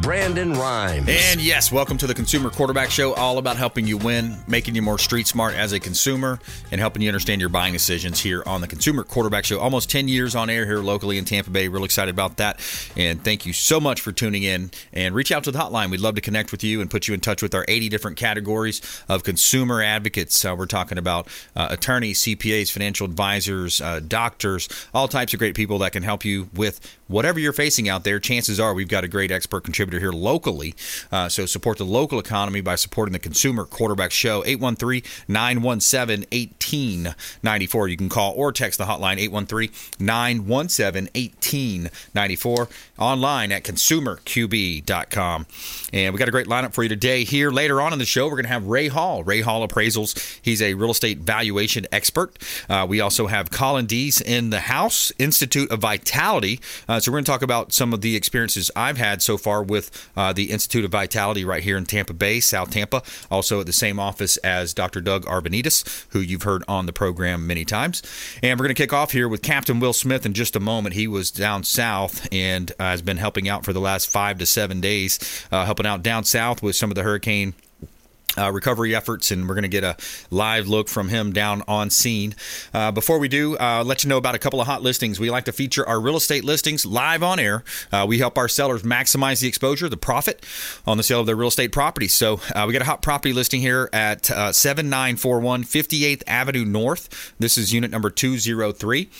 Brandon Rimes. And yes, welcome to the Consumer Quarterback Show, all about helping you win, making you more street smart as a consumer, and helping you understand your buying decisions here on the Consumer Quarterback Show. Almost 10 years on air here locally in Tampa Bay. Real excited about that. And thank you so much for tuning in. And reach out to the hotline. We'd love to connect with you and put you in touch with our 80 different categories of consumer advocates. Uh, we're talking about uh, attorneys, CPAs, financial advisors, uh, doctors, all types of great people that can help you with whatever you're facing out there. Chances are we've got a great expert contributor here locally. Uh, so support the local economy by supporting the Consumer Quarterback Show. 813 917 1894. You can call or text the hotline 813 917 1894 online at consumerqb.com. And we got a great lineup for you today. Here later on in the show, we're going to have Ray Hall. Ray Hall Appraisals. He's a real estate valuation expert. Uh, we also have Collin Dees in the house, Institute of Vitality. Uh, so we're going to talk about some of the experiences I've had so far with uh, the Institute of Vitality right here in Tampa Bay, South Tampa. Also at the same office as Dr. Doug Arvanitis, who you've heard on the program many times. And we're going to kick off here with Captain Will Smith in just a moment. He was down south and uh, has been helping out for the last five to seven days, uh, helping out down south with some of the hurricane uh, recovery efforts, and we're going to get a live look from him down on scene. Uh, before we do, uh, let you know about a couple of hot listings. We like to feature our real estate listings live on air. Uh, we help our sellers maximize the exposure, the profit on the sale of their real estate properties. So uh, we got a hot property listing here at uh, 7941 58th Avenue North. This is unit number 203.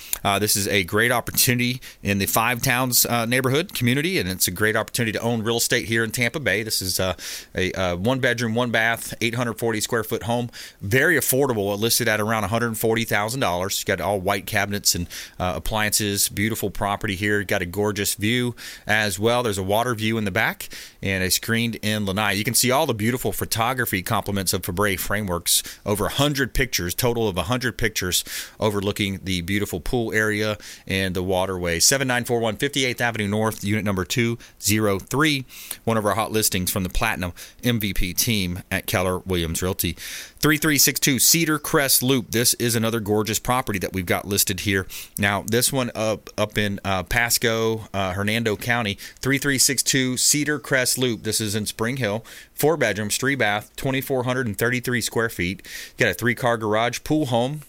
this is a great opportunity in the Five Towns neighborhood community, and it's a great opportunity to own real estate here in Tampa Bay. This is a one bedroom, one bath 840 square foot home. Very affordable, listed at around $140,000. Got all white cabinets and uh, appliances. Beautiful property here. Got a gorgeous view as well. There's a water view in the back and a screened in lanai. You can see all the beautiful photography complements of Fabre Frameworks. Over 100 pictures, total of 100 pictures overlooking the beautiful pool area and the waterway. 7941 58th Avenue North, unit number 203. One of our hot listings from the Platinum MVP team at Keller Williams Realty. 3362 Cedar Crest Loop. This is another gorgeous property that we've got listed here. Now, this one up up in uh, Pasco, uh, Hernando County. 3362 Cedar Crest Loop. This is in Spring Hill. Four bedrooms, three bath, 2,433 square feet. Got a three car garage, pool home,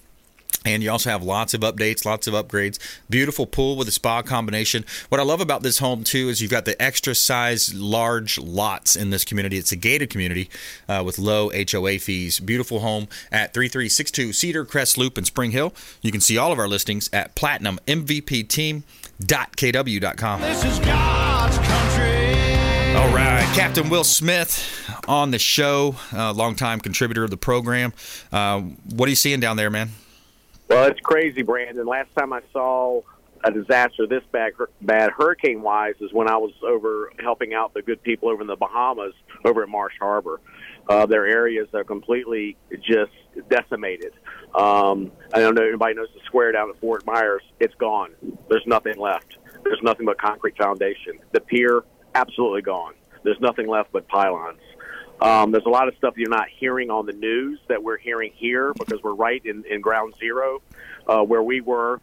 and you also have lots of updates, lots of upgrades. Beautiful pool with a spa combination. What I love about this home too is you've got the extra size large lots in this community. It's a gated community uh, with low HOA fees. Beautiful home at 3362 Cedar Crest Loop in Spring Hill. You can see all of our listings at platinummvpteam.kw.com. This is God's country. All right, Captain Will Smith on the show, uh, longtime contributor of the program. Uh, what are you seeing down there, man? Well, it's crazy, Brandon. Last time I saw a disaster this bad, bad hurricane wise is when I was over helping out the good people over in the Bahamas over at Marsh Harbor. Uh, their areas are completely just decimated. Um, I don't know if anybody knows the square down at Fort Myers. It's gone. There's nothing left. There's nothing but concrete foundation. The pier, absolutely gone. There's nothing left but pylons. Um, there's a lot of stuff you're not hearing on the news that we're hearing here because we're right in, in ground zero. Uh, where we were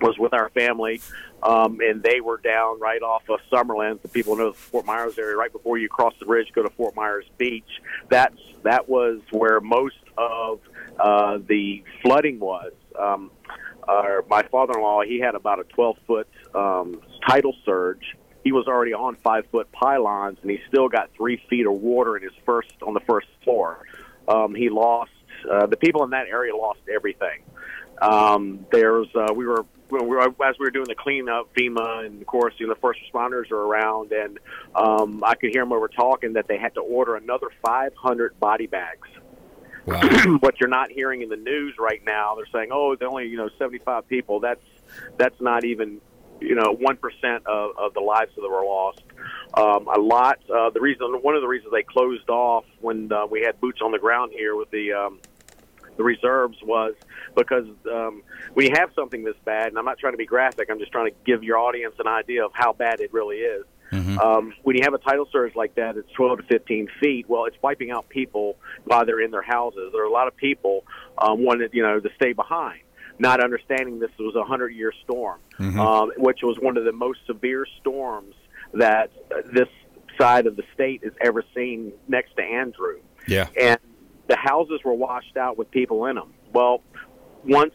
was with our family, um, and they were down right off of Summerlin. The people know the Fort Myers area, right before you cross the bridge, go to Fort Myers Beach. That's that was where most of uh, the flooding was. Um, uh, my father-in-law, he had about a 12-foot um, tidal surge he was already on five foot pylons, and he still got three feet of water in his first on the first floor. Um, he lost uh, the people in that area lost everything. Um, there's uh, we were we were, as we were doing the cleanup, FEMA and of course you know the first responders are around, and um, I could hear them over talking that they had to order another 500 body bags. Wow. what you're not hearing in the news right now, they're saying, "Oh, it's only you know 75 people." That's that's not even you know one percent of, of the lives that were lost. Um, a lot. Uh, the reason, one of the reasons they closed off when uh, we had boots on the ground here with the um, the reserves was because um, when you have something this bad, and I'm not trying to be graphic, I'm just trying to give your audience an idea of how bad it really is. Mm-hmm. Um, when you have a tidal surge like that, it's 12 to 15 feet. Well, it's wiping out people while they're in their houses. There are a lot of people um, wanted, you know, to stay behind, not understanding this was a 100 year storm, mm-hmm. um, which was one of the most severe storms that this side of the state has ever seen next to Andrew. Yeah. And the houses were washed out with people in them. Well, once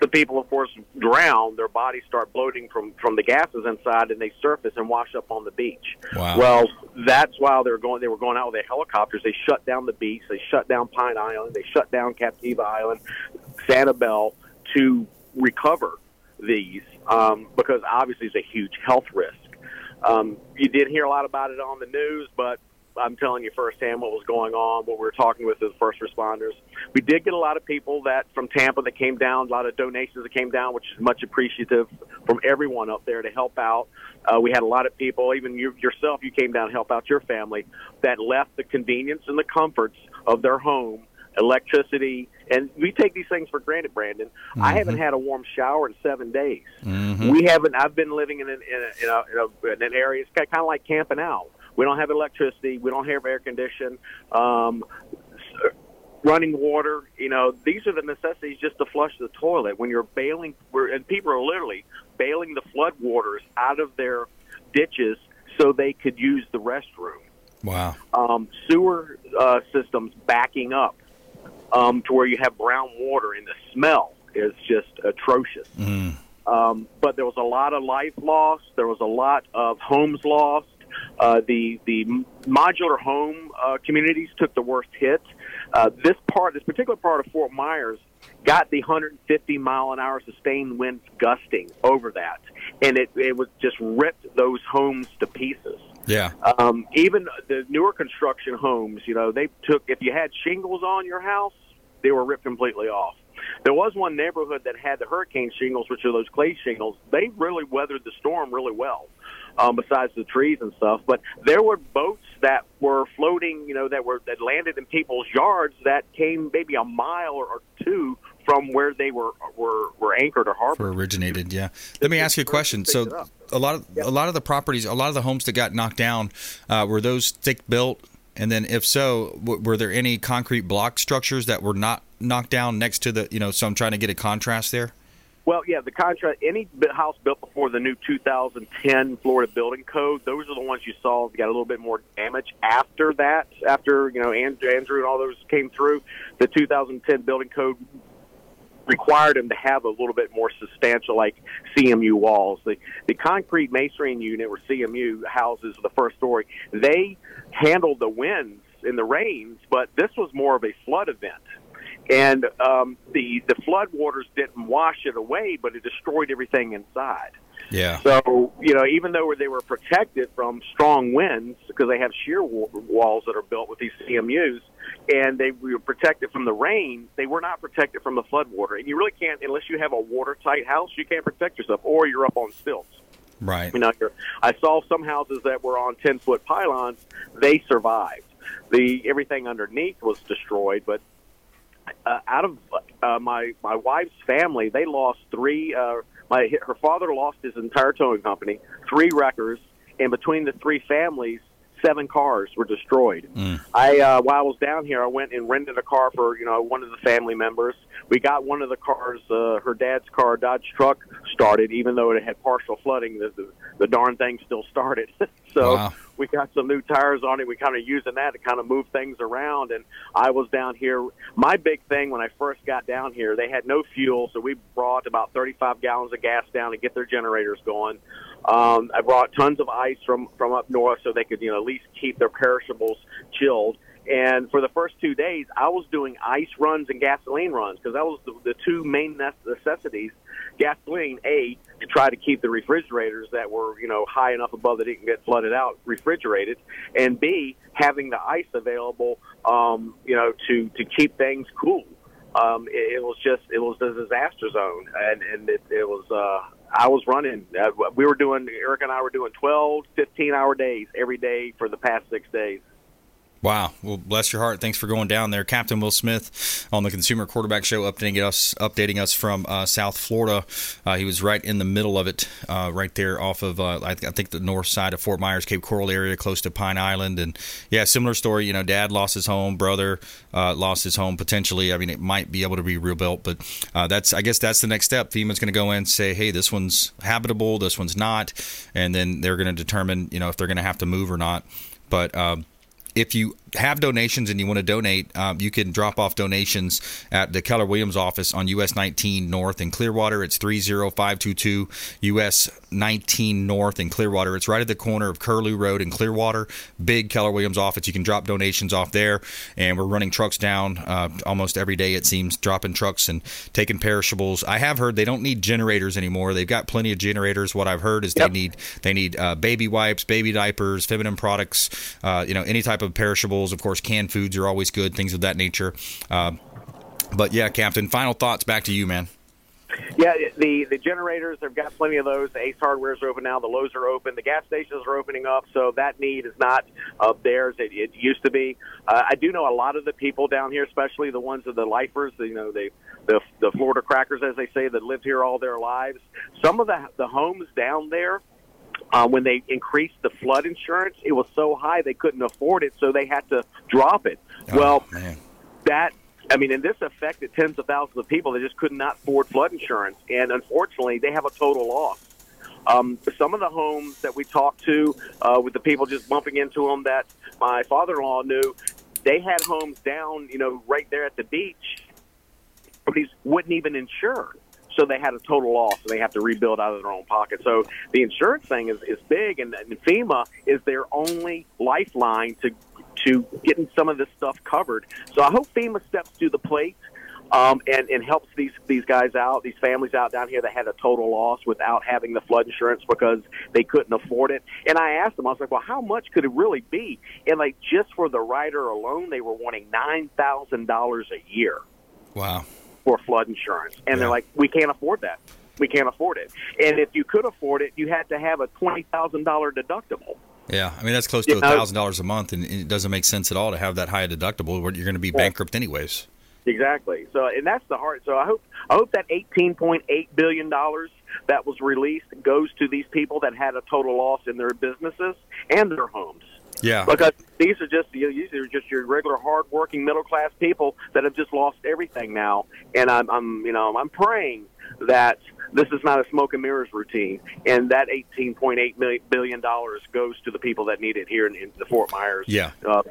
the people, of course, drown, their bodies start bloating from from the gases inside, and they surface and wash up on the beach. Wow. Well, that's why they were going. They were going out with their helicopters. They shut down the beach. They shut down Pine Island. They shut down Captiva Island, Sanibel to recover these um, because obviously it's a huge health risk. Um, you did hear a lot about it on the news, but I'm telling you firsthand what was going on, what we were talking with the first responders. We did get a lot of people that from Tampa that came down, a lot of donations that came down, which is much appreciative from everyone up there to help out. Uh, we had a lot of people, even you, yourself, you came down to help out your family, that left the convenience and the comforts of their home electricity, and we take these things for granted, Brandon. Mm-hmm. I haven't had a warm shower in seven days. Mm-hmm. We haven't. I've been living in an, in, a, in, a, in, a, in an area. It's kind of like camping out. We don't have electricity. We don't have air condition. Um, running water. You know, these are the necessities just to flush the toilet. When you're bailing, we're, and people are literally bailing the flood waters out of their ditches so they could use the restroom. Wow. Um, sewer uh, systems backing up um, to where you have brown water, and the smell is just atrocious. Mm. Um, but there was a lot of life lost. There was a lot of homes lost. Uh, the the modular home uh, communities took the worst hit. Uh, this part, this particular part of Fort Myers, got the 150 mile an hour sustained winds gusting over that, and it it was just ripped those homes to pieces. Yeah. Um, even the newer construction homes, you know, they took if you had shingles on your house, they were ripped completely off. There was one neighborhood that had the hurricane shingles, which are those clay shingles. They really weathered the storm really well um, besides the trees and stuff. But there were boats that were floating, you know, that were that landed in people's yards that came maybe a mile or, two from where they were were, were anchored or harbored. Or originated, yeah. Let me ask you a question. So a lot of a lot of the properties, a lot of the homes that got knocked down, uh, were those stick built? And then, if so, w- were there any concrete block structures that were not knocked down next to the, you know? So I'm trying to get a contrast there. Well, yeah, the contract. Any house built before the new 2010 Florida Building Code, those are the ones you saw got a little bit more damage. After that, after you know Andrew, Andrew and all those came through, the 2010 Building Code required them to have a little bit more substantial, like CMU walls. The the concrete masonry unit, or CMU houses, the first story, they handled the winds and the rains, but this was more of a flood event and um, the the flood waters didn't wash it away, but it destroyed everything inside. Yeah. So you know, even though they were protected from strong winds because they have shear walls that are built with these CMUs, and they were protected from the rain, they were not protected from the flood water. And you really can't unless you have a watertight house. You can't protect yourself, or you're up on stilts. Right. You know, I saw some houses that were on ten foot pylons. They survived. The everything underneath was destroyed, but uh, out of uh, my my wife's family, they lost three. Uh, my her father lost his entire towing company, three wreckers, and between the three families, seven cars were destroyed. Mm. I uh, while I was down here, I went and rented a car for you know one of the family members. We got one of the cars, uh, her dad's car, Dodge truck, started, even though it had partial flooding. The the, the darn thing still started. so. Wow we got some new tires on it. We kind of using that to kind of move things around. And I was down here. My big thing when I first got down here, they had no fuel, so we brought about 35 gallons of gas down to get their generators going. Um, I brought tons of ice from from up north so they could you know at least keep their perishables chilled. And for the first two days, I was doing ice runs and gasoline runs because that was the, the two main necessities gasoline, A, to try to keep the refrigerators that were, you know, high enough above that it can get flooded out refrigerated, and B, having the ice available, um, you know, to, to keep things cool. Um, it, it was just, it was a disaster zone, and, and it, it was, uh, I was running. Uh, we were doing. Eric and I were doing 12, 15 hour days every day for the past six days. Wow. Well, bless your heart. Thanks for going down there, Captain Will Smith, on the Consumer Quarterback Show, updating us, updating us from uh, South Florida. Uh, he was right in the middle of it, uh, right there off of uh, I, th- I, think the north side of Fort Myers, Cape Coral area, close to Pine Island. And yeah, similar story. You know, Dad lost his home, brother uh, lost his home potentially. I mean, it might be able to be rebuilt, but uh, that's I guess that's the next step. FEMA's going to go in and say, hey, this one's habitable, this one's not, and then they're going to determine, you know, if they're going to have to move or not. But um, if you have donations and you want to donate, um, you can drop off donations at the Keller Williams office on US 19 North in Clearwater. It's 30522 US 19 North in Clearwater. It's right at the corner of Curlew Road in Clearwater. Big Keller Williams office. You can drop donations off there, and we're running trucks down uh, almost every day. It seems dropping trucks and taking perishables. I have heard they don't need generators anymore. They've got plenty of generators. What I've heard is yep. they need they need uh, baby wipes, baby diapers, feminine products. Uh, you know, any type of perishables. Of course, canned foods are always good. Things of that nature. Uh, but yeah, Captain. Final thoughts. Back to you, man. Yeah, the the generators, they've got plenty of those. The Ace Hardware's open now. The Lowe's are open. The gas stations are opening up, so that need is not up there as it, it used to be. Uh, I do know a lot of the people down here, especially the ones of the lifers, you know, the the, the Florida crackers, as they say, that lived here all their lives. Some of the the homes down there. Uh, when they increased the flood insurance, it was so high they couldn't afford it, so they had to drop it. Oh, well, man. that I mean, and this affected tens of thousands of people that just could not afford flood insurance, and unfortunately, they have a total loss. Um, some of the homes that we talked to, uh, with the people just bumping into them that my father-in-law knew, they had homes down, you know, right there at the beach. These wouldn't even insure, so they had a total loss, and they have to rebuild out of their own pocket. So the insurance thing is, is big, and, and FEMA is their only lifeline to to getting some of this stuff covered. So I hope FEMA steps to the plate um, and, and helps these these guys out, these families out down here that had a total loss without having the flood insurance because they couldn't afford it. And I asked them, I was like, well, how much could it really be? And like just for the rider alone, they were wanting nine thousand dollars a year. Wow. For flood insurance, and yeah. they're like, we can't afford that. We can't afford it. And if you could afford it, you had to have a twenty thousand dollar deductible. Yeah, I mean that's close to a thousand dollars a month, and it doesn't make sense at all to have that high deductible. Where you're going to be bankrupt anyways. Exactly. So, and that's the heart. So, I hope I hope that 18.8 billion dollars that was released goes to these people that had a total loss in their businesses and their homes. Yeah. Because these are just you know, these are just your regular hardworking middle class people that have just lost everything now, and I'm, I'm you know I'm praying that this is not a smoke and mirrors routine, and that 18.8 billion dollars goes to the people that need it here in, in the Fort Myers. Yeah. Uh,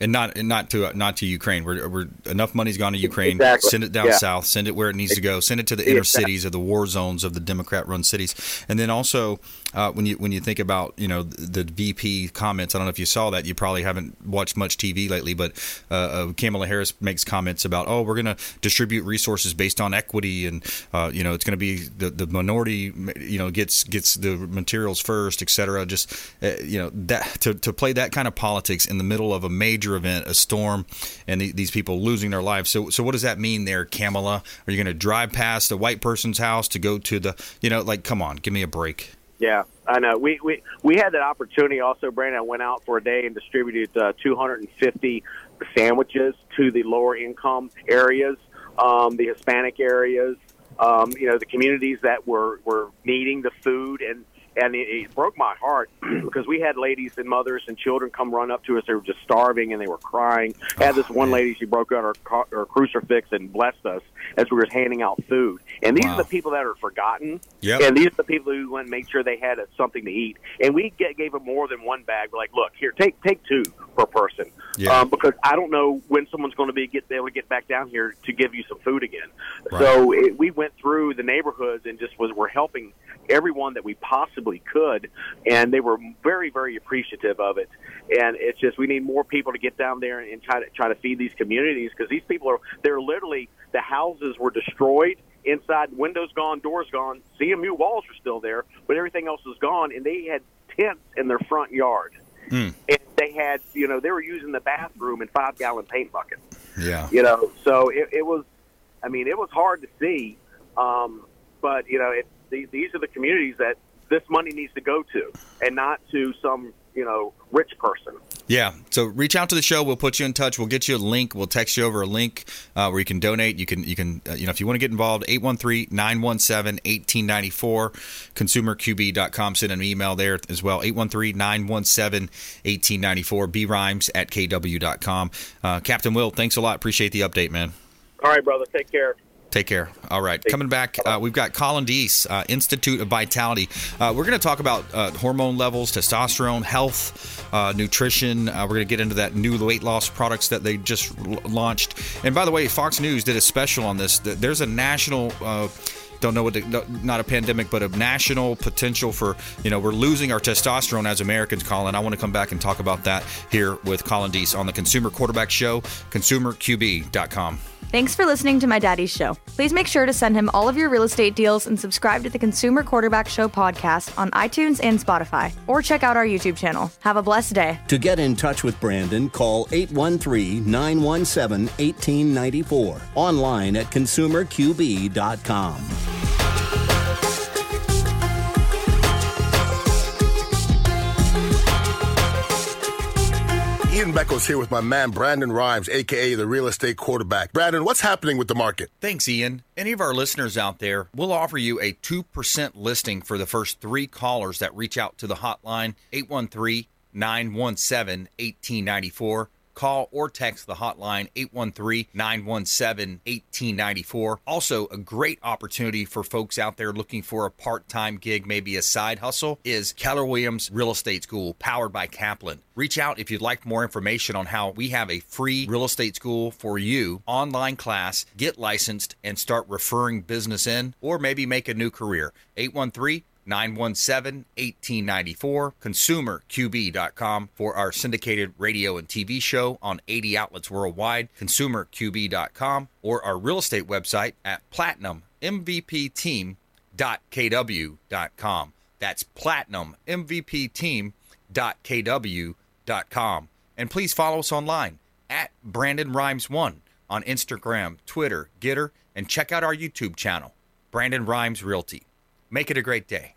and not and not to not to Ukraine. We're, we're enough money's gone to Ukraine. Exactly. Send it down yeah. south. Send it where it needs to go. Send it to the inner exactly. cities of the war zones of the Democrat-run cities. And then also uh, when you when you think about you know the, the, VP comments, I don't know if you saw that. You probably haven't watched much TV lately, but uh, uh, Kamala Harris makes comments about oh we're going to distribute resources based on equity, and uh, you know it's going to be the, the minority you know gets gets the materials first, et cetera. Just uh, you know that to to play that kind of politics in the middle of a major event, a storm, and the, these people losing their lives. So so what does that mean there, Kamala? Are you going to drive past a white person's house to go to the you know like come on, give me a break. Yeah, I know. We we we had that opportunity also. Brandon I went out for a day and distributed uh, 250 sandwiches to the lower income areas, um, the Hispanic areas. Um, you know, the communities that were were needing the food and and it, it broke my heart because we had ladies and mothers and children come run up to us. They were just starving and they were crying. I had this oh, one lady; she broke out her, her crucifix and blessed us as we were handing out food. And these wow. are the people that are forgotten. Yep. And these are the people who went and made sure they had something to eat. And we get, gave them more than one bag. We're like, look, here, take take two per person, yeah. um, because I don't know when someone's going to be get able to get back down here to give you some food again. Right. So it, we went through the neighborhoods and just was we're helping everyone that we possibly could, and they were very, very appreciative of it. And it's just we need more people to get down there and try to try to feed these communities because these people are they're literally the houses were destroyed inside, windows gone, doors gone, CMU walls are still there, but everything else is gone, and they had tents in their front yard. Mm. And they had, you know, they were using the bathroom in five gallon paint buckets. Yeah. You know, so it, it was, I mean, it was hard to see. Um, but, you know, it, these, these are the communities that this money needs to go to, and not to some you know rich person. Yeah. So reach out to the show. We'll put you in touch. We'll get you a link. We'll text you over a link uh, where you can donate. You can, you can, uh, you know, if you want to get involved, 813-917-1894, consumerqb.com. Send an email there as well. 813-917-1894, brimes at kw.com. Uh, Captain Will, thanks a lot. Appreciate the update, man. All right, brother. Take care. Take care. All right. Coming back, uh, we've got Collin Dees, uh, Institute of Vitality. Uh, we're going to talk about uh, hormone levels, testosterone, health, uh, nutrition. Uh, we're going to get into that new weight loss products that they just l- launched. And by the way, Fox News did a special on this. There's a national don't know what the, not a pandemic but a national potential for you know we're losing our testosterone as americans collin i want to come back and talk about that here with collin dees on the consumer quarterback show consumerqb.com Thanks for listening to my daddy's show. Please make sure to send him all of your real estate deals and subscribe to the Consumer Quarterback Show podcast on iTunes and Spotify, or check out our YouTube channel. Have a blessed day. To get in touch with Brandon, call 813 917 1894. Online at consumerqb.com. Ian Beckles here with my man Brandon Rimes, aka the real estate quarterback. Brandon, what's happening with the market? Thanks, Ian. Any of our listeners out there, we'll offer you a 2% listing for the first three callers that reach out to the hotline 813 917 1894 Call or text the hotline 813 917 1894. Also, a great opportunity for folks out there looking for a part time gig, maybe a side hustle, is Keller Williams Real Estate School, powered by Kaplan. Reach out if you'd like more information on how we have a free real estate school for you, online class, get licensed, and start referring business in, or maybe make a new career. 813 917 1894, consumerqb.com for our syndicated radio and TV show on 80 outlets worldwide, consumerqb.com, or our real estate website at platinummvpteam.kw.com. That's platinummvpteam.kw.com. And please follow us online at Brandon Rimes 1 on Instagram, Twitter, Gitter, and check out our YouTube channel, Brandon Rimes Realty. Make it a great day.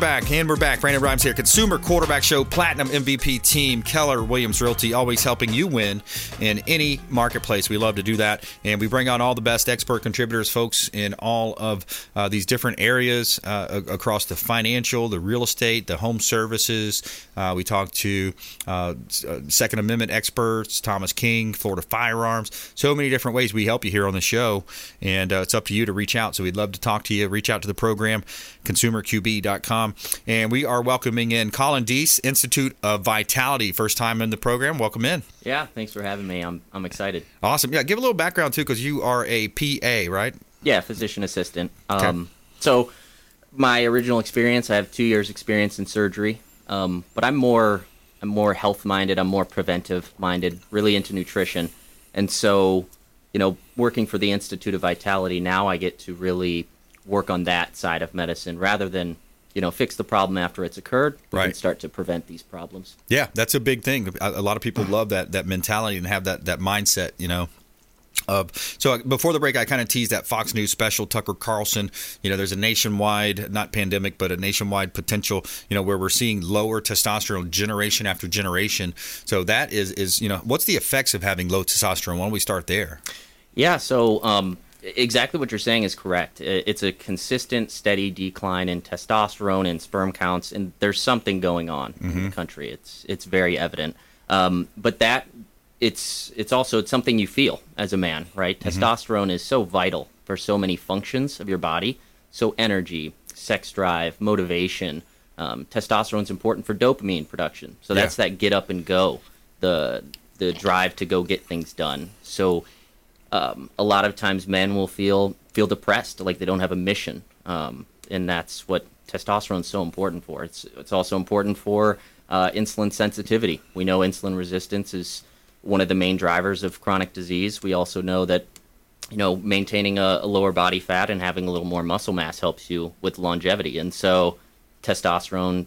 back, and we're back. Brandon Rimes here. Consumer Quarterback Show, Platinum MVP team, Keller Williams Realty, always helping you win in any marketplace. We love to do that. And we bring on all the best expert contributors, folks, in all of uh, these different areas uh, across the financial, the real estate, the home services. Uh, we talk to uh, uh, Second Amendment experts, Thomas King, Florida Firearms. So many different ways we help you here on the show. And uh, it's up to you to reach out. So we'd love to talk to you. Reach out to the program, consumerqb.com. And we are welcoming in Collin Dees, Institute of Vitality. First time in the program. Welcome in. Yeah, thanks for having me. I'm, I'm excited. Awesome. Yeah, give a little background too, because you are a PA, right? Yeah, physician assistant. Okay. Um, so, my original experience, I have two years' experience in surgery, um, but I'm more I'm more health minded. I'm more preventive minded. Really into nutrition, and so you know, working for the Institute of Vitality now, I get to really work on that side of medicine rather than you know, fix the problem after it's occurred. We can Right. start to prevent these problems. Yeah, that's a big thing. A, a lot of people love that that mentality and have that that mindset. You know. Of so uh, before the break, I kind of teased that Fox News special, Tucker Carlson. You know, there's a nationwide, not pandemic, but a nationwide potential. You know, where we're seeing lower testosterone generation after generation. So that is is you know, what's the effects of having low testosterone? Why don't we start there? Yeah, so um, exactly what you're saying is correct. It's a consistent, steady decline in testosterone and sperm counts, and there's something going on in the country. It's it's very evident. Um, but that it's it's also it's something you feel as a man, right? Testosterone is so vital for so many functions of your body. So energy, sex drive, motivation. Um, testosterone is important for dopamine production. So that's Yeah. that get up and go, the the drive to go get things done. So um, a lot of times men will feel feel depressed, like they don't have a mission, um, and that's what testosterone is so important for. It's it's also important for uh, insulin sensitivity. We know insulin resistance is one of the main drivers of chronic disease. We also know that you know maintaining a, a lower body fat and having a little more muscle mass helps you with longevity, and so testosterone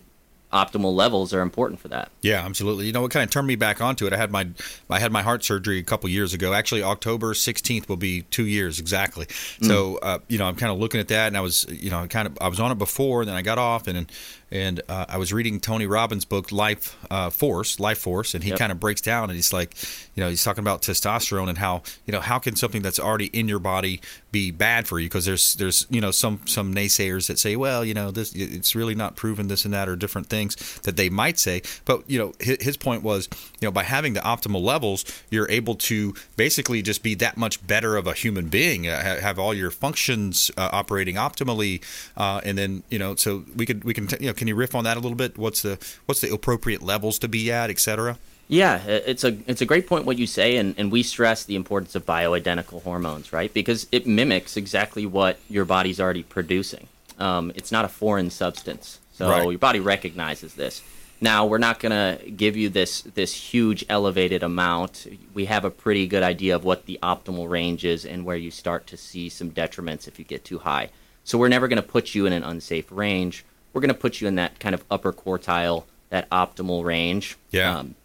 optimal levels are important for that. Yeah, absolutely. You know what kind of turned me back onto it? I had my I had my heart surgery a couple years ago. Actually, October 16th will be 2 years exactly. So, uh, you know, I'm kind of looking at that and I was, you know, kind of I was on it before and then I got off and and uh, I was reading Tony Robbins' book Life uh, Force, Life Force, and he Yep. kind of breaks down and he's like, you know, he's talking about testosterone and how, you know, how can something that's already in your body be bad for you because there's there's, you know, some some naysayers that say, well, you know, this it's really not proven this and that or different things that they might say, but you know, his, his point was, you know, by having the optimal levels, you're able to basically just be that much better of a human being, uh, have all your functions uh, operating optimally, uh, and then you know, so we could we can t- you know, can you riff on that a little bit? What's the what's the appropriate levels to be at, et cetera? Yeah, it's a it's a great point what you say, and, and we stress the importance of bioidentical hormones, right? Because it mimics exactly what your body's already producing. Um, it's not a foreign substance, so Right. your body recognizes this. Now we're not gonna give you this this huge elevated amount. We have a pretty good idea of what the optimal range is and where you start to see some detriments if you get too high. So we're never gonna put you in an unsafe range. We're gonna put you in that kind of upper quartile, that optimal range. Yeah. Um,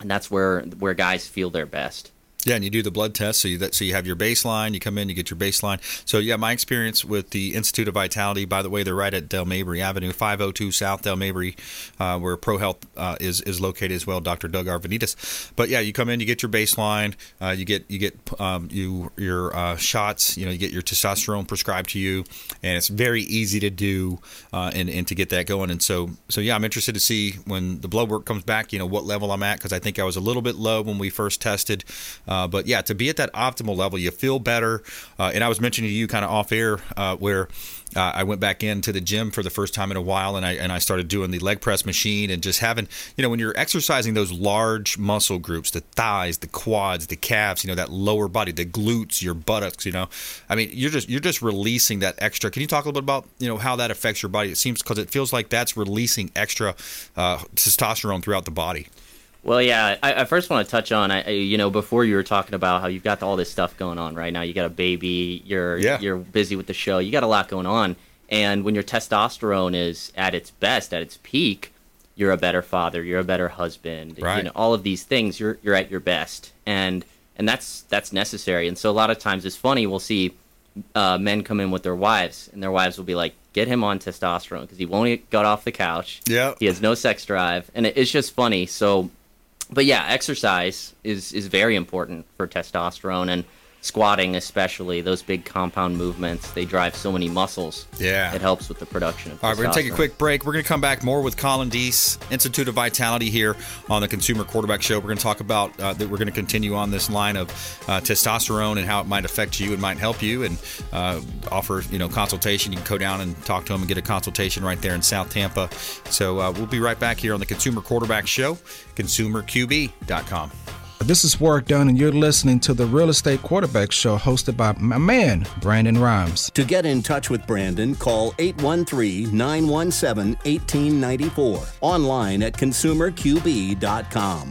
and that's where where guys feel their best. Yeah, and you do the blood test, so you that so you have your baseline. You come in, you get your baseline. So yeah, my experience with the Institute of Vitality. By the way, they're right at Dale Mabry Avenue, 502 South Dale Mabry, uh, where Pro Health uh, is is located as well. Dr. Doug Arvanitis. But yeah, you come in, you get your baseline. Uh, you get you get um, you your uh, shots. You know, you get your testosterone prescribed to you, and it's very easy to do uh, and and to get that going. And so so yeah, I'm interested to see when the blood work comes back. You know what level I'm at because I think I was a little bit low when we first tested. Uh, but yeah, to be at that optimal level, you feel better. Uh, and I was mentioning to you kind of off air uh, where uh, I went back into the gym for the first time in a while, and I and I started doing the leg press machine and just having you know when you're exercising those large muscle groups, the thighs, the quads, the calves, you know that lower body, the glutes, your buttocks, you know, I mean you're just you're just releasing that extra. Can you talk a little bit about you know how that affects your body? It seems because it feels like that's releasing extra uh, testosterone throughout the body. Well, yeah, I, I first want to touch on, I, you know, before you were talking about how you've got all this stuff going on right now. You got a baby, you're Yeah. you're busy with the show, you got a lot going on, and when your testosterone is at its best, at its peak, you're a better father, you're a better husband, Right. you know, all of these things, you're you're at your best, and and that's that's necessary. And so a lot of times it's funny, we'll see uh, men come in with their wives, and their wives will be like, "Get him on testosterone because he won't get off the couch. Yeah. he has no sex drive, and it, it's just funny." So but yeah, exercise is is very important for testosterone. And squatting especially those big compound movements they drive so many muscles Yeah. it helps with the production of All right, we're going to take a quick break. We're going to come back more with Collin Dees, Institute of Vitality here on the Consumer Quarterback Show. We're going to talk about uh, that. We're going to continue on this line of uh, testosterone and how it might affect you and might help you, and uh, offer you know consultation. You can go down and talk to them and get a consultation right there in South Tampa. So uh, we'll be right back here on the Consumer Quarterback Show, ConsumerQB.com. This is Warrick Dunn, and you're listening to the Real Estate Quarterback Show hosted by my man, Brandon Rimes. To get in touch with Brandon, call 813 917 1894. Online at consumerqb.com.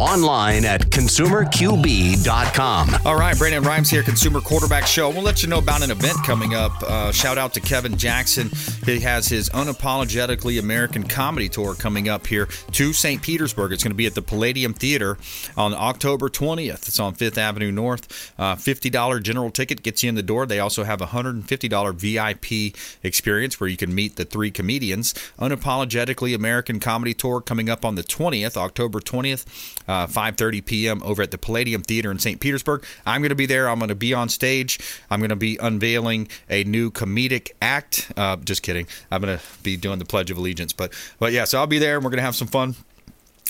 online at consumerqb.com. All right, Brandon Rimes here, Consumer Quarterback Show. We'll let you know about an event coming up. Uh, shout out to Kevin Jackson. He has his Unapologetically American Comedy Tour coming up here to St. Petersburg. It's going to be at the Palladium Theater on October 20th. It's on Fifth Avenue North. Uh, $50 general ticket gets you in the door. They also have a $150 VIP experience where you can meet the three comedians. Unapologetically American Comedy Tour coming up on the 20th, October 20th uh, 5:30 p.m. over at the Palladium Theater in St. Petersburg. I'm going to be there. I'm going to be on stage. I'm going to be unveiling a new comedic act. Uh, just kidding. I'm going to be doing the Pledge of Allegiance, but but yeah. So I'll be there. and We're going to have some fun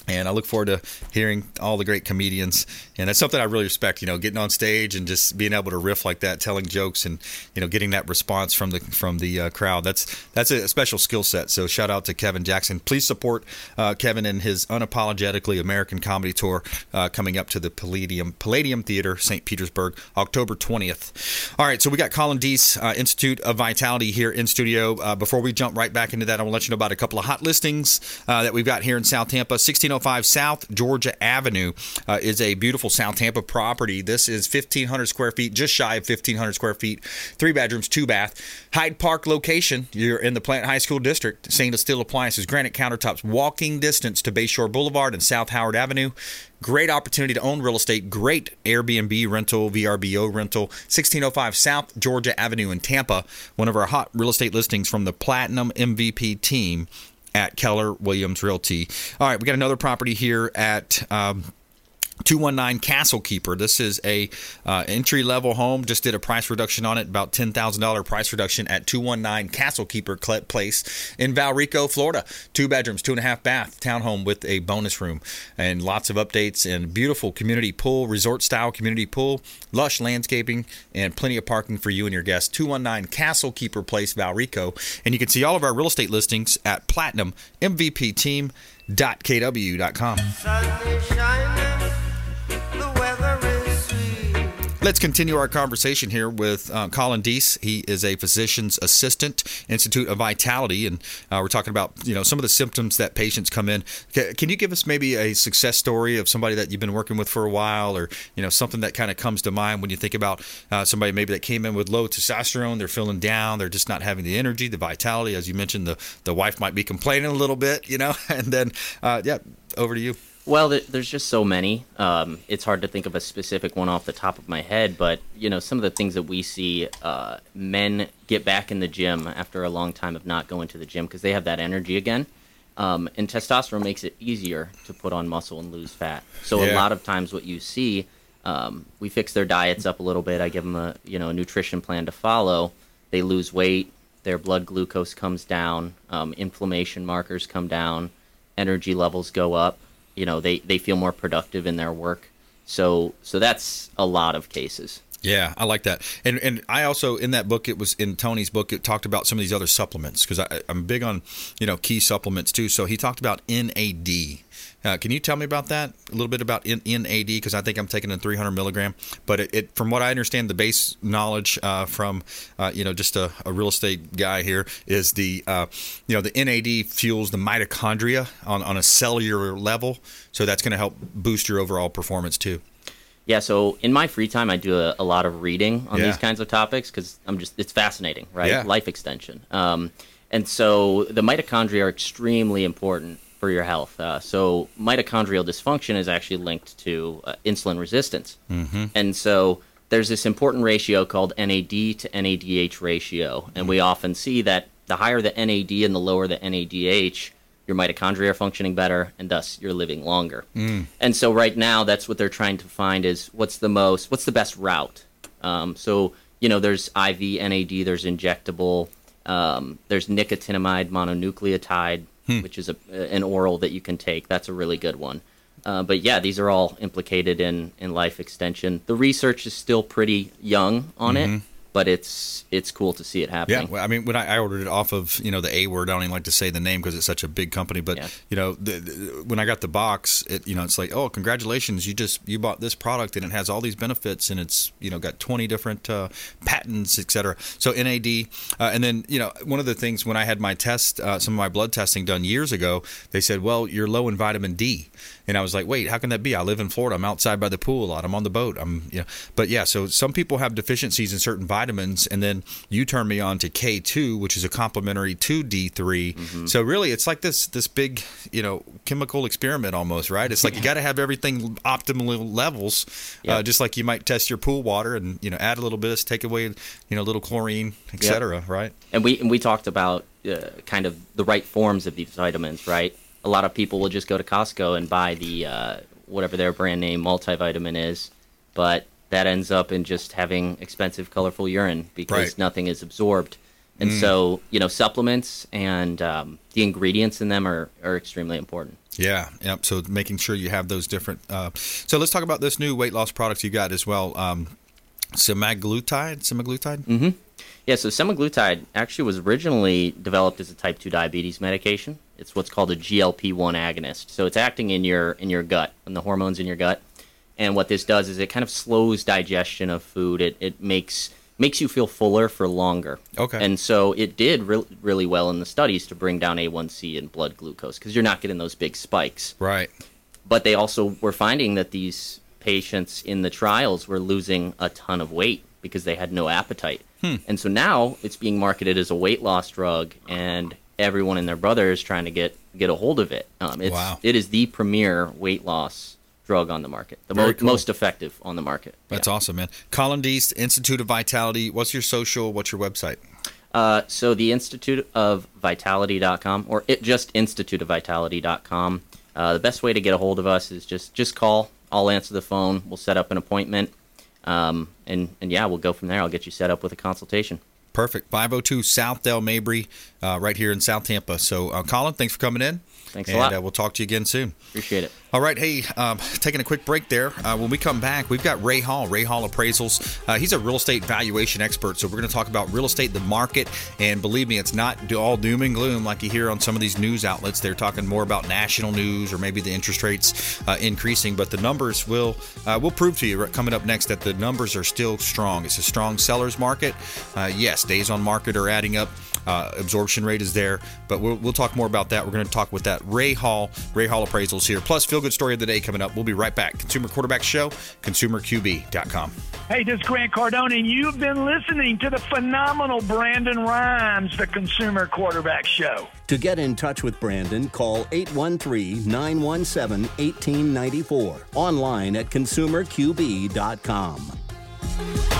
and I look forward to hearing all the great comedians. And that's something I really respect. You know, getting on stage and just being able to riff like that, telling jokes, and you know, getting that response from the from the uh, crowd. That's that's a special skill set. So shout out to Kevin Jackson. Please support uh, Kevin and his unapologetically American comedy tour uh, coming up to the Palladium Palladium Theater, St. Petersburg, October twentieth. All right, so we got Collin Dees, uh, Institute of Vitality here in studio. Uh, before we jump right back into that, I want to let you know about a couple of hot listings uh, that we've got here in South Tampa. 1605 South Georgia Avenue is a beautiful South Tampa property. This is 1,500 square feet, just shy of 1,500 square feet, three bedrooms, two bath. Hyde Park location. You're in the Plant High School District. Stainless steel appliances, granite countertops, walking distance to Bayshore Boulevard and South Howard Avenue. Great opportunity to own real estate. Great Airbnb rental, VRBO rental. 1605 South Georgia Avenue in Tampa. One of our hot real estate listings from the Platinum MVP team at Keller Williams Realty. All right, we got another property here at. Um, 219 Castle Keeper. This is a uh, entry level home. Just did a price reduction on it, about ten thousand dollar price reduction at 219 Castle Keeper Place in Valrico, Florida. Two bedrooms, two and a half bath townhome with a bonus room, and lots of updates and beautiful community pool, resort style community pool, lush landscaping, and plenty of parking for you and your guests. 219 Castle Keeper Place, Valrico, and you can see all of our real estate listings at PlatinumMVPTeam.kw.com. Let's continue our conversation here with uh, Collin Dees. He is a physician's assistant, Institute of Vitality, and uh, we're talking about you know some of the symptoms that patients come in. Can you give us maybe a success story of somebody that you've been working with for a while, or you know something that kind of comes to mind when you think about uh, somebody maybe that came in with low testosterone, they're feeling down, they're just not having the energy, the vitality, as you mentioned, the the wife might be complaining a little bit, you know, and then uh, yeah, over to you. Well, there's just so many. Um, it's hard to think of a specific one off the top of my head, but you know, some of the things that we see, uh, men get back in the gym after a long time of not going to the gym because they have that energy again. Um, and testosterone makes it easier to put on muscle and lose fat. So yeah. a lot of times, what you see, um, we fix their diets up a little bit. I give them a you know a nutrition plan to follow. They lose weight. Their blood glucose comes down. Um, inflammation markers come down. Energy levels go up you know they they feel more productive in their work. So so that's a lot of cases. Yeah, I like that. And and I also in that book it was in Tony's book it talked about some of these other supplements because I'm big on you know key supplements too. So he talked about NAD. Uh, can you tell me about that a little bit about NAD because I think I'm taking a 300 milligram, but it, it, from what I understand the base knowledge uh, from uh, you know just a, a, real estate guy here is the uh, you know the NAD fuels the mitochondria on on a cellular level, so that's going to help boost your overall performance too. Yeah, so in my free time, I do a, a lot of reading on yeah. these kinds of topics because I'm just it's fascinating, right? Yeah. Life extension, um, and so the mitochondria are extremely important for your health. Uh, so mitochondrial dysfunction is actually linked to uh, insulin resistance, mm-hmm. and so there's this important ratio called NAD to NADH ratio, and we often see that the higher the NAD and the lower the NADH, your mitochondria are functioning better, and thus you're living longer. Mm. And so right now, that's what they're trying to find is what's the most, what's the best route. Um, so you know, there's IV NAD, there's injectable, um, there's nicotinamide mononucleotide, hmm. which is a, an oral that you can take. That's a really good one. Uh, but yeah, these are all implicated in, in life extension. The research is still pretty young on mm-hmm. it, but it's it's cool to see it happening. Yeah, well, I mean, when I, I ordered it off of you know the A word, I don't even like to say the name because it's such a big company. But Yeah. you know, the, the, when I got the box, it you know, it's like, oh, congratulations, you just you bought this product and it has all these benefits and it's you know got twenty different uh, patents, et cetera. So NAD, uh, and then you know, one of the things when I had my test, uh, some of my blood testing done years ago, they said, well, you're low in vitamin D, and I was like, wait, how can that be? I live in Florida. I'm outside by the pool a lot. I'm on the boat. I'm you know, but yeah, so some people have deficiencies in certain vitamins, and then you turn me on to K2, which is a complementary to D3. So really, it's like this this big you know chemical experiment almost, right? It's like you got to have everything optimal levels, uh, just like you might test your pool water and you know add a little bit, take away you know a little chlorine, Yep. etc. Right? And we and we talked about uh, kind of the right forms of these vitamins, right? A lot of people will just go to Costco and buy the uh, whatever their brand name multivitamin is, but that ends up in just having expensive, colorful urine because Right. nothing is absorbed. And so, you know, supplements and um, the ingredients in them are, are extremely important. Yeah, yep. So making sure you have those different. Uh, so let's talk about this new weight loss product you got as well. Um, semaglutide, semaglutide. Mm-hmm. Yeah, so semaglutide actually was originally developed as a type 2 diabetes medication. It's what's called a GLP-1 agonist. So it's acting in your in your gut, and the hormones in your gut. And what this does is it kind of slows digestion of food. It it makes makes you feel fuller for longer. Okay. And so it did re- really well in the studies to bring down A1C and blood glucose because you're not getting those big spikes Right. but they also were finding that these patients in the trials were losing a ton of weight because they had no appetite. Hmm. And so now it's being marketed as a weight loss drug, and everyone and their brother is trying to get get a hold of it. Um, it's, Wow. It is the premier weight loss drug on the market, the mo- cool. most effective on the market. That's Yeah. awesome, man. Collin Dees, Institute of Vitality. What's your social? What's your website? Uh, so the Institute of Vitality.com, or it just Institute of Vitality.com. Uh, the best way to get a hold of us is just just call. I'll answer the phone. We'll set up an appointment, um, and and yeah, we'll go from there. I'll get you set up with a consultation. Perfect. 502 South Dale Mabry, uh, right here in South Tampa. So, uh, Colin, thanks for coming in. Thanks a and, lot. Uh, we'll talk to you again soon. Appreciate it. All right, hey, um, taking a quick break there. Uh, when we come back, we've got Ray Hall, Ray Hall Appraisals. Uh, he's a real estate valuation expert, so we're going to talk about real estate, the market, and believe me, it's not all doom and gloom like you hear on some of these news outlets. They're talking more about national news or maybe the interest rates uh, increasing, but the numbers will uh, will prove to you coming up next that the numbers are still strong. It's a strong sellers market. Uh, yes, days on market are adding up. Uh, absorption rate is there, but we'll, we'll talk more about that. We're going to talk with that Ray Hall, Ray Hall appraisals here. Plus, feel good story of the day coming up. We'll be right back. Consumer Quarterback Show, consumerqb.com. Hey, this is Grant Cardone, and you've been listening to the phenomenal Brandon Rimes, the Consumer Quarterback Show. To get in touch with Brandon, call 813 917 1894. Online at consumerqb.com.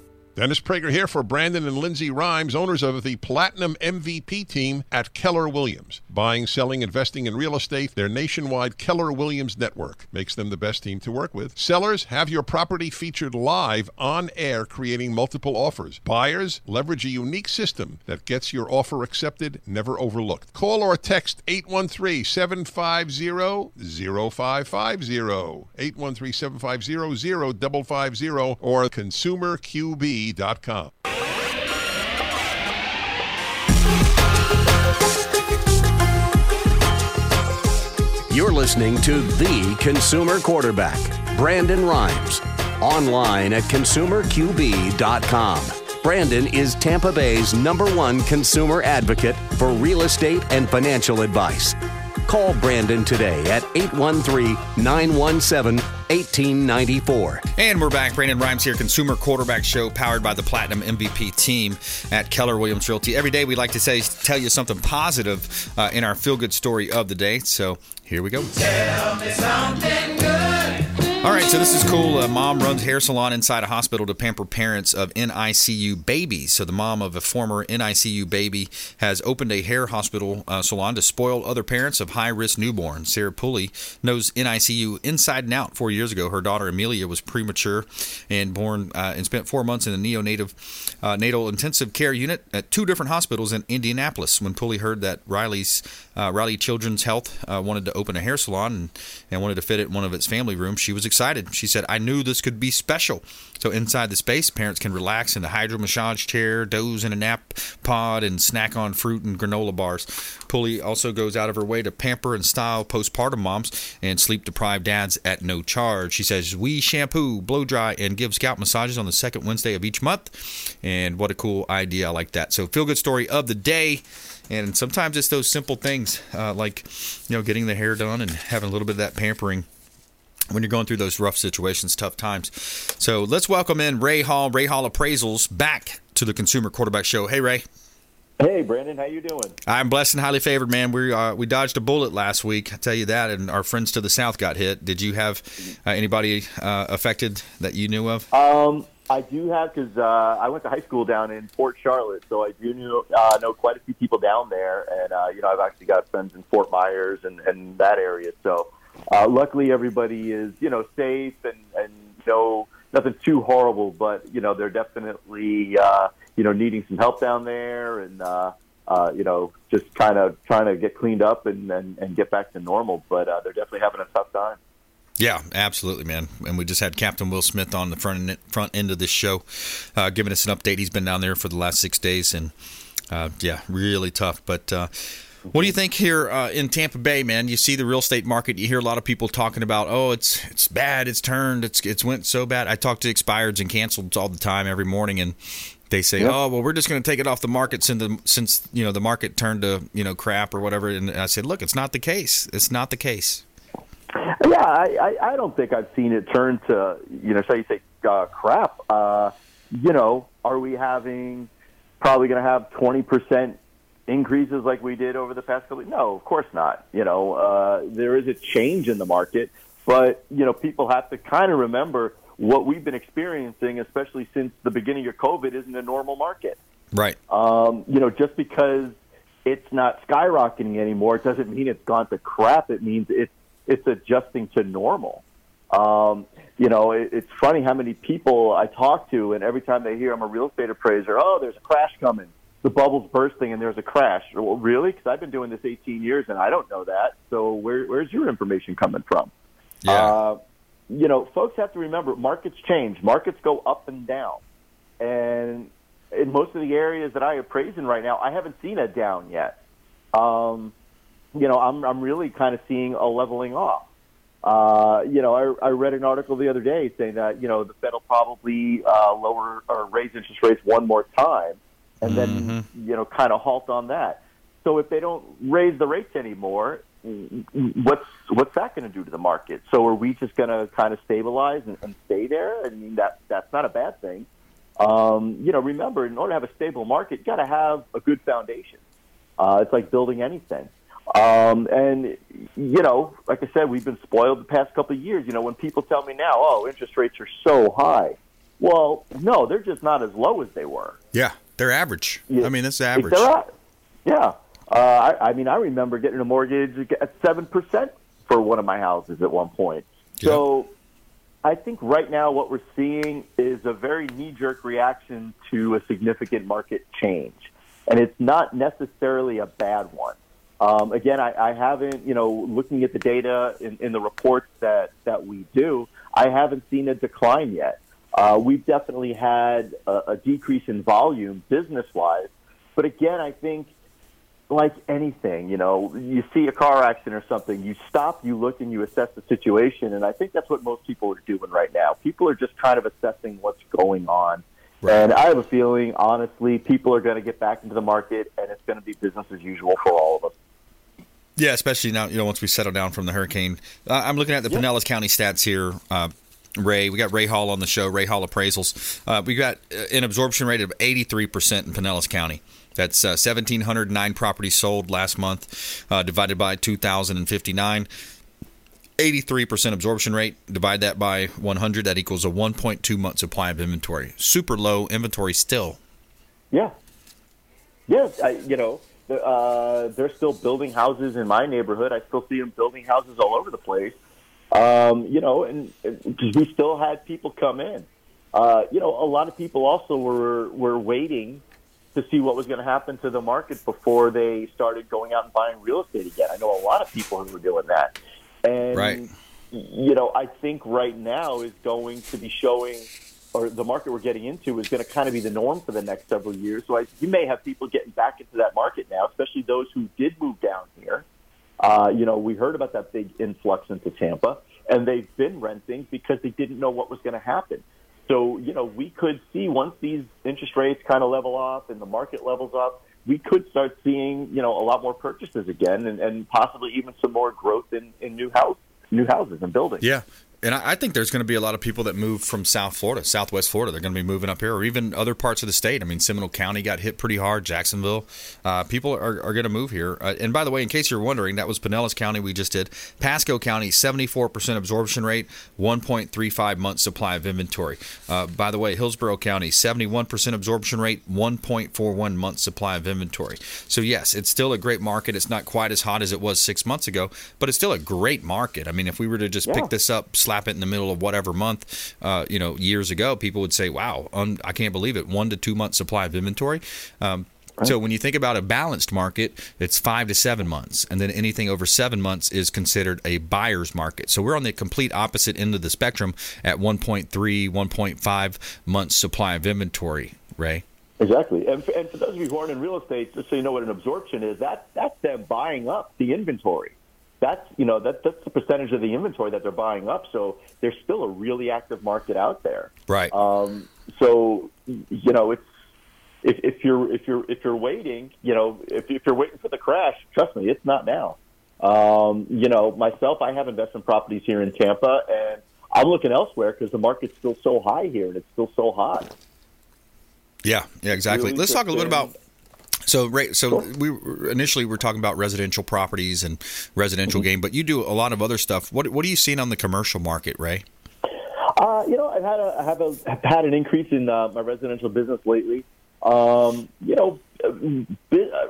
Dennis Prager here for Brandon and Lindsay Rimes, owners of the Platinum MVP team at Keller Williams. Buying, selling, investing in real estate, their nationwide Keller Williams network makes them the best team to work with. Sellers have your property featured live on air, creating multiple offers. Buyers leverage a unique system that gets your offer accepted, never overlooked. Call or text 813 750 0550, 813 750 0550, or consumerqb.com. You're listening to the consumer quarterback, Brandon Rimes, online at consumerqb.com. Brandon is Tampa Bay's number one consumer advocate for real estate and financial advice. Call Brandon today at 813 917 1894. And we're back. Brandon Rimes here, Consumer Quarterback Show, powered by the Platinum MVP team at Keller Williams Realty. Every day we like to say, tell you something positive uh, in our feel good story of the day. So here we go. All right, so this is cool. A mom runs hair salon inside a hospital to pamper parents of NICU babies. So the mom of a former NICU baby has opened a hair hospital uh, salon to spoil other parents of high-risk newborns. Sarah Pulley knows NICU inside and out. Four years ago, her daughter Amelia was premature and born uh, and spent four months in the neonatal uh, natal intensive care unit at two different hospitals in Indianapolis. When Pulley heard that Riley's uh, Riley Children's Health uh, wanted to open a hair salon and, and wanted to fit it in one of its family rooms, she was excited. She said, I knew this could be special. So inside the space, parents can relax in the hydro massage chair, doze in a nap pod, and snack on fruit and granola bars. Pulley also goes out of her way to pamper and style postpartum moms and sleep deprived dads at no charge. She says, We shampoo, blow dry, and give scalp massages on the second Wednesday of each month. And what a cool idea. I like that. So, feel good story of the day. And sometimes it's those simple things uh, like, you know, getting the hair done and having a little bit of that pampering when you're going through those rough situations, tough times. So let's welcome in Ray Hall, Ray Hall Appraisals, back to the Consumer Quarterback Show. Hey, Ray. Hey, Brandon, how you doing? I'm blessed and highly favored, man. We uh, we dodged a bullet last week. I tell you that, and our friends to the south got hit. Did you have uh, anybody uh, affected that you knew of? Um, I do have because uh, I went to high school down in Port Charlotte, so I do know, uh, know quite a few people down there, and uh, you know I've actually got friends in Fort Myers and, and that area. So uh, luckily, everybody is you know safe and and no nothing too horrible, but you know they're definitely uh, you know needing some help down there, and uh, uh, you know just kind of trying to get cleaned up and, and and get back to normal. But uh, they're definitely having a tough time. Yeah, absolutely, man. And we just had Captain Will Smith on the front front end of this show, uh, giving us an update. He's been down there for the last six days, and uh, yeah, really tough. But uh, what do you think here uh, in Tampa Bay, man? You see the real estate market. You hear a lot of people talking about, oh, it's it's bad, it's turned, it's it's went so bad. I talk to expireds and canceled all the time every morning, and they say, Yep. oh, well, we're just going to take it off the market since the, since you know the market turned to you know crap or whatever. And I said, look, it's not the case. It's not the case. Yeah, I, I, I don't think I've seen it turn to, you know, shall you say, uh, crap. Uh, you know, are we having probably going to have 20% increases like we did over the past couple? No, of course not. You know, uh, there is a change in the market, but, you know, people have to kind of remember what we've been experiencing, especially since the beginning of COVID, isn't a normal market. Right. Um, you know, just because it's not skyrocketing anymore, doesn't mean it's gone to crap. It means it's it's adjusting to normal. Um, you know, it, it's funny how many people I talk to, and every time they hear I'm a real estate appraiser, oh, there's a crash coming, the bubble's bursting, and there's a crash. Well, really? Because I've been doing this 18 years, and I don't know that. So where, where's your information coming from? Yeah. Uh, you know, folks have to remember markets change. Markets go up and down, and in most of the areas that I appraise in right now, I haven't seen a down yet. Um, you know, I'm I'm really kind of seeing a leveling off. Uh, you know, I, I read an article the other day saying that you know the Fed will probably uh, lower or raise interest rates one more time, and then you know kind of halt on that. So if they don't raise the rates anymore, what's what's that going to do to the market? So are we just going to kind of stabilize and, and stay there? I mean, that that's not a bad thing. Um, you know, remember, in order to have a stable market, you got to have a good foundation. Uh, it's like building anything. Um, and you know, like I said, we've been spoiled the past couple of years. You know, when people tell me now, "Oh, interest rates are so high," well, no, they're just not as low as they were. Yeah, they're average. Yeah. I mean, that's average. Yeah. Uh, I, I mean, I remember getting a mortgage at seven percent for one of my houses at one point. So, I think right now what we're seeing is a very knee-jerk reaction to a significant market change, and it's not necessarily a bad one. Um, again, I, I haven't, you know, looking at the data in, in the reports that, that we do, I haven't seen a decline yet. Uh, we've definitely had a, a decrease in volume business wise. But again, I think like anything, you know, you see a car accident or something, you stop, you look, and you assess the situation. And I think that's what most people are doing right now. People are just kind of assessing what's going on. And I have a feeling, honestly, people are going to get back into the market, and it's going to be business as usual for all of us. Yeah, especially now, you know, once we settle down from the hurricane. Uh, I'm looking at the Pinellas County stats here. Uh, Ray, we got Ray Hall on the show, Ray Hall Appraisals. Uh, we got uh, an absorption rate of 83% in Pinellas County. That's uh, 1,709 properties sold last month, uh, divided by 2,059. 83% absorption rate, divide that by 100, that equals a 1.2 month supply of inventory. Super low inventory still. Yeah. Yes, I, you know, uh, they're still building houses in my neighborhood. I still see them building houses all over the place. Um, you know, and because we still had people come in. Uh, you know, a lot of people also were were waiting to see what was going to happen to the market before they started going out and buying real estate again. I know a lot of people who were doing that, and Right. you know, I think right now is going to be showing, or the market we're getting into is going to kind of be the norm for the next several years. So I, you may have people getting back into that market now, especially those who did move down here. Uh, you know, we heard about that big influx into Tampa, and they've been renting because they didn't know what was going to happen. So, you know, we could see once these interest rates kind of level off and the market levels up, we could start seeing, you know, a lot more purchases again and, and possibly even some more growth in, in new house new houses and buildings. Yeah. And I I think there's going to be a lot of people that move from South Florida, Southwest Florida. They're going to be moving up here, or even other parts of the state. I mean, Seminole County got hit pretty hard. Jacksonville, uh, people are, are going to move here. Uh, and by the way, in case you're wondering, that was Pinellas County we just did. Pasco County, 74% absorption rate, 1.35 months supply of inventory. Uh, by the way, Hillsborough County, 71% absorption rate, 1.41 months supply of inventory. So yes, it's still a great market. It's not quite as hot as it was six months ago, but it's still a great market. I mean, if we were to just Yeah. pick this up, slap it in the middle of whatever month, uh, you know, years ago, people would say, "Wow, un- I can't believe it! One to two months supply of inventory." Um, So when you think about a balanced market, it's five to seven months, and then anything over seven months is considered a buyer's market. So we're on the complete opposite end of the spectrum at 1.3, 1.5 months supply of inventory. Ray. Exactly. And for, and for those of you who aren't in real estate, just so you know what an absorption is, that that's them buying up the inventory. That's you know that that's the percentage of the inventory that they're buying up. So there's still a really active market out there. Right. Um, so you know it's if, if you're if you're if you're waiting, you know if, if you're waiting for the crash, trust me, it's not now. Um, you know myself, I have investment properties here in Tampa, and I'm looking elsewhere because the market's still so high here and it's still so hot. Yeah, yeah, exactly. Really Let's talk a little bit about. So, Ray, so we initially we're talking about residential properties and residential Mm-hmm. game, but you do a lot of other stuff. What what are you seeing on the commercial market, Ray? Uh, you know, I've had a I have a I've had an increase in uh, my residential business lately. Um, you know, bi- uh,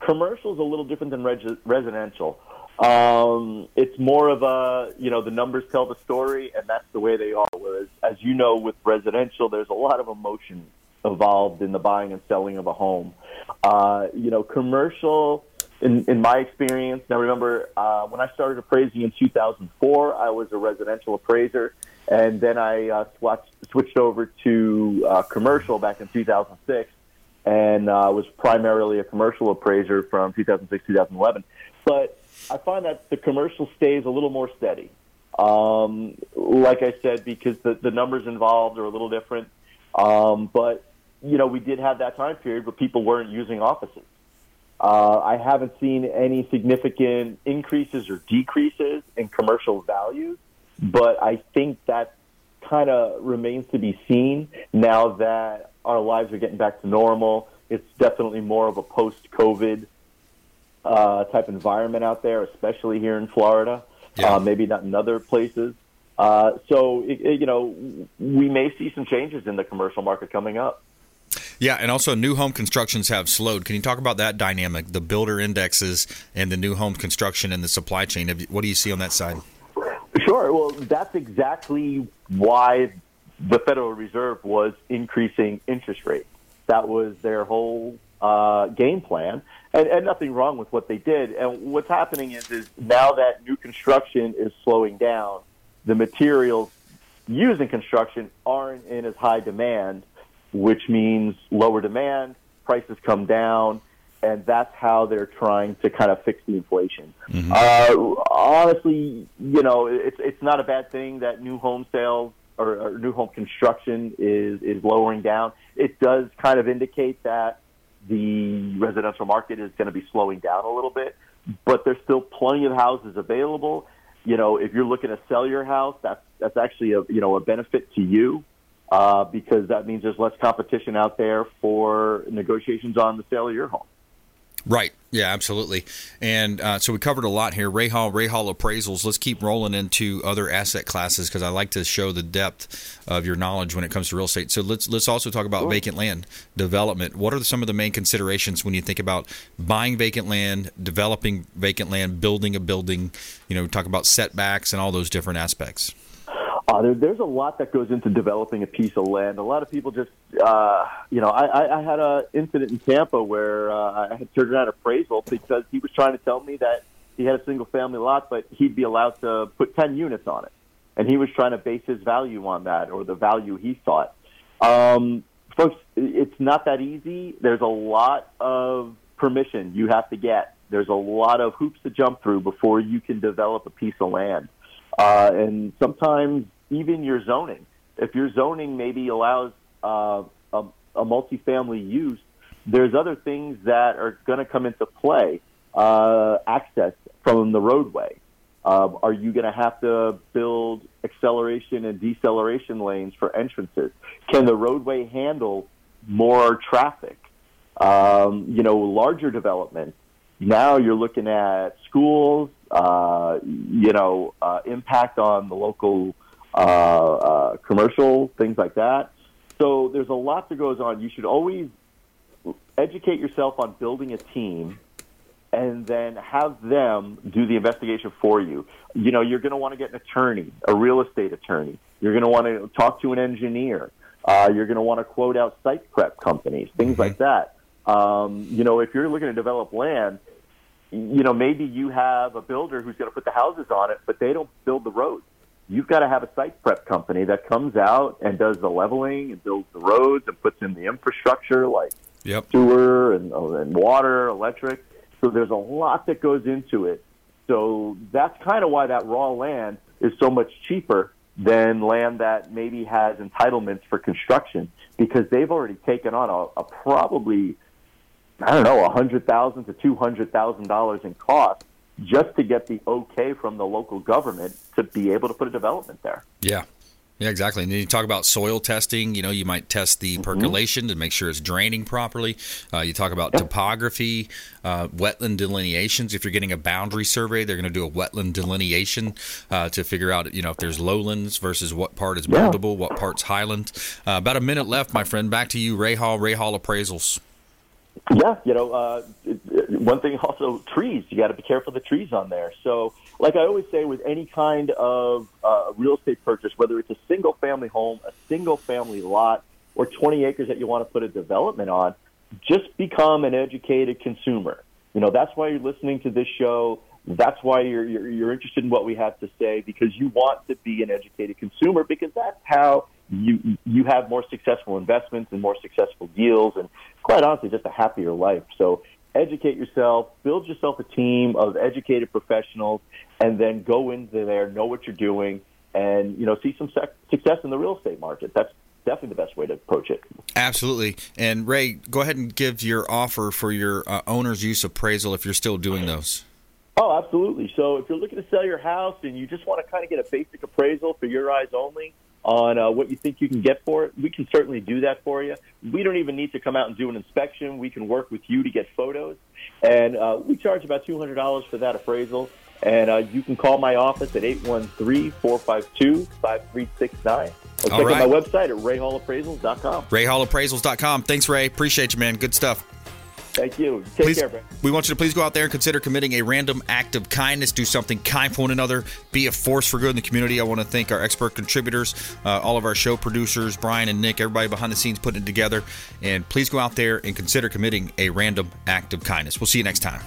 commercial is a little different than reg- residential. Um, it's more of a you know the numbers tell the story, and that's the way they are. Whereas, as you know, with residential, there's a lot of emotion involved in the buying and selling of a home. Uh, you know, commercial. In, in my experience, now remember uh, when I started appraising in 2004, I was a residential appraiser, and then I uh, swatched, switched over to uh, commercial back in 2006, and uh, was primarily a commercial appraiser from 2006 2011. But I find that the commercial stays a little more steady. Um, like I said, because the, the numbers involved are a little different. Um, but you know, we did have that time period where people weren't using offices. Uh, I haven't seen any significant increases or decreases in commercial values, but I think that kind of remains to be seen now that our lives are getting back to normal. It's definitely more of a post-COVID uh, type environment out there, especially here in Florida. Uh, maybe not in other places. Uh, so, it, it, you know, we may see some changes in the commercial market coming up. Yeah, and also new home constructions have slowed. Can you talk about that dynamic, the builder indexes and the new home construction and the supply chain? What do you see on that side? Sure. Well, that's exactly why the Federal Reserve was increasing interest rates. That was their whole uh, game plan, and, and nothing wrong with what they did. And what's happening is, is now that new construction is slowing down, the materials used in construction aren't in as high demand, which means lower demand, prices come down, and that's how they're trying to kind of fix the inflation. Uh, honestly, you know, it's it's not a bad thing that new home sales or, or new home construction is is lowering down. It does kind of indicate that the residential market is going to be slowing down a little bit, but there's still plenty of houses available. You know, if you're looking to sell your house, that's that's actually a you know a benefit to you uh, because that means there's less competition out there for negotiations on the sale of your home. Right. Yeah, absolutely. And uh, so we covered a lot here. Ray Hall, Ray Hall appraisals. Let's keep rolling into other asset classes because I like to show the depth of your knowledge when it comes to real estate. So let's let's also talk about vacant land development. What are some of the main considerations when you think about buying vacant land, developing vacant land, building a building? You know, talk about setbacks and all those different aspects. Uh, there, there's a lot that goes into developing a piece of land. A lot of people just, uh, you know, I, I, I had an incident in Tampa where uh, I had turned down appraisal because he was trying to tell me that he had a single family lot, but he'd be allowed to put 10 units on it. And he was trying to base his value on that or the value he thought. Um, folks, it's not that easy. There's a lot of permission you have to get. There's a lot of hoops to jump through before you can develop a piece of land. Uh, and sometimes even your zoning. If your zoning maybe allows uh, a, a multifamily use, there's other things that are going to come into play. Uh, access from the roadway. Uh, are you going to have to build acceleration and deceleration lanes for entrances? Can the roadway handle more traffic? Um, you know, larger development. Now you're looking at schools, uh, you know, uh, impact on the local uh, uh, commercial, things like that. So there's a lot that goes on. You should always educate yourself on building a team and then have them do the investigation for you. You know, you're going to want to get an attorney, a real estate attorney. You're going to want to talk to an engineer. Uh, you're going to want to quote out site prep companies, things like that. Um, you know, if you're looking to develop land, you know, maybe you have a builder who's going to put the houses on it, but they don't build the roads. You've got to have a site prep company that comes out and does the leveling and builds the roads and puts in the infrastructure like yep. sewer and, and water, electric. So there's a lot that goes into it. So that's kind of why that raw land is so much cheaper than land that maybe has entitlements for construction because they've already taken on a, a probably I don't know a hundred thousand to two hundred thousand dollars in cost just to get the okay from the local government to be able to put a development there. Yeah. Yeah, exactly. And then you talk about soil testing. You know, you might test the percolation to make sure it's draining properly. Uh, you talk about topography, uh, wetland delineations. If you're getting a boundary survey, they're going to do a wetland delineation uh, to figure out, you know, if there's lowlands versus what part is buildable, what part's highland. Uh, about a minute left, my friend. Back to you, Ray Hall. Ray Hall appraisals. Yeah, you know, uh, one thing also trees. You got to be careful the trees on there. So, like I always say, with any kind of uh, real estate purchase, whether it's a single family home, a single family lot, or 20 acres that you want to put a development on, just become an educated consumer. You know, that's why you're listening to this show. That's why you're, you're, you're interested in what we have to say because you want to be an educated consumer because that's how you you have more successful investments and more successful deals and quite honestly just a happier life. So educate yourself, build yourself a team of educated professionals, and then go into there, know what you're doing, and you know see some sec- success in the real estate market. That's definitely the best way to approach it. Absolutely. And Ray, go ahead and give your offer for your uh, owner's use appraisal if you're still doing those. Oh, absolutely. So if you're looking to sell your house and you just want to kind of get a basic appraisal for your eyes only on uh, what you think you can get for it, we can certainly do that for you. We don't even need to come out and do an inspection. We can work with you to get photos. And uh, we charge about $200 for that appraisal. And uh, you can call my office at 813-452-5369. Or check right. out my website at rayhallappraisals.com. RayHallappraisals.com. Thanks, Ray. Appreciate you, man. Good stuff. Thank you. Take Please- care, Brad. We want you to please go out there and consider committing a random act of kindness. Do something kind for one another. Be a force for good in the community. I want to thank our expert contributors, uh, all of our show producers, Brian and Nick, everybody behind the scenes putting it together. And please go out there and consider committing a random act of kindness. We'll see you next time.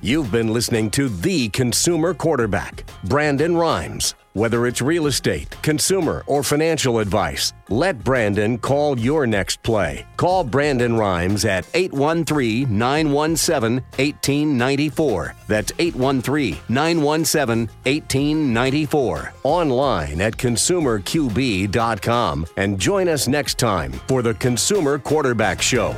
You've been listening to The Consumer Quarterback, Brandon Rimes. Whether it's real estate, consumer, or financial advice, let Brandon call your next play. Call Brandon Rimes at 813 917 1894. That's 813 917 1894. Online at consumerqb.com. And join us next time for the Consumer Quarterback Show.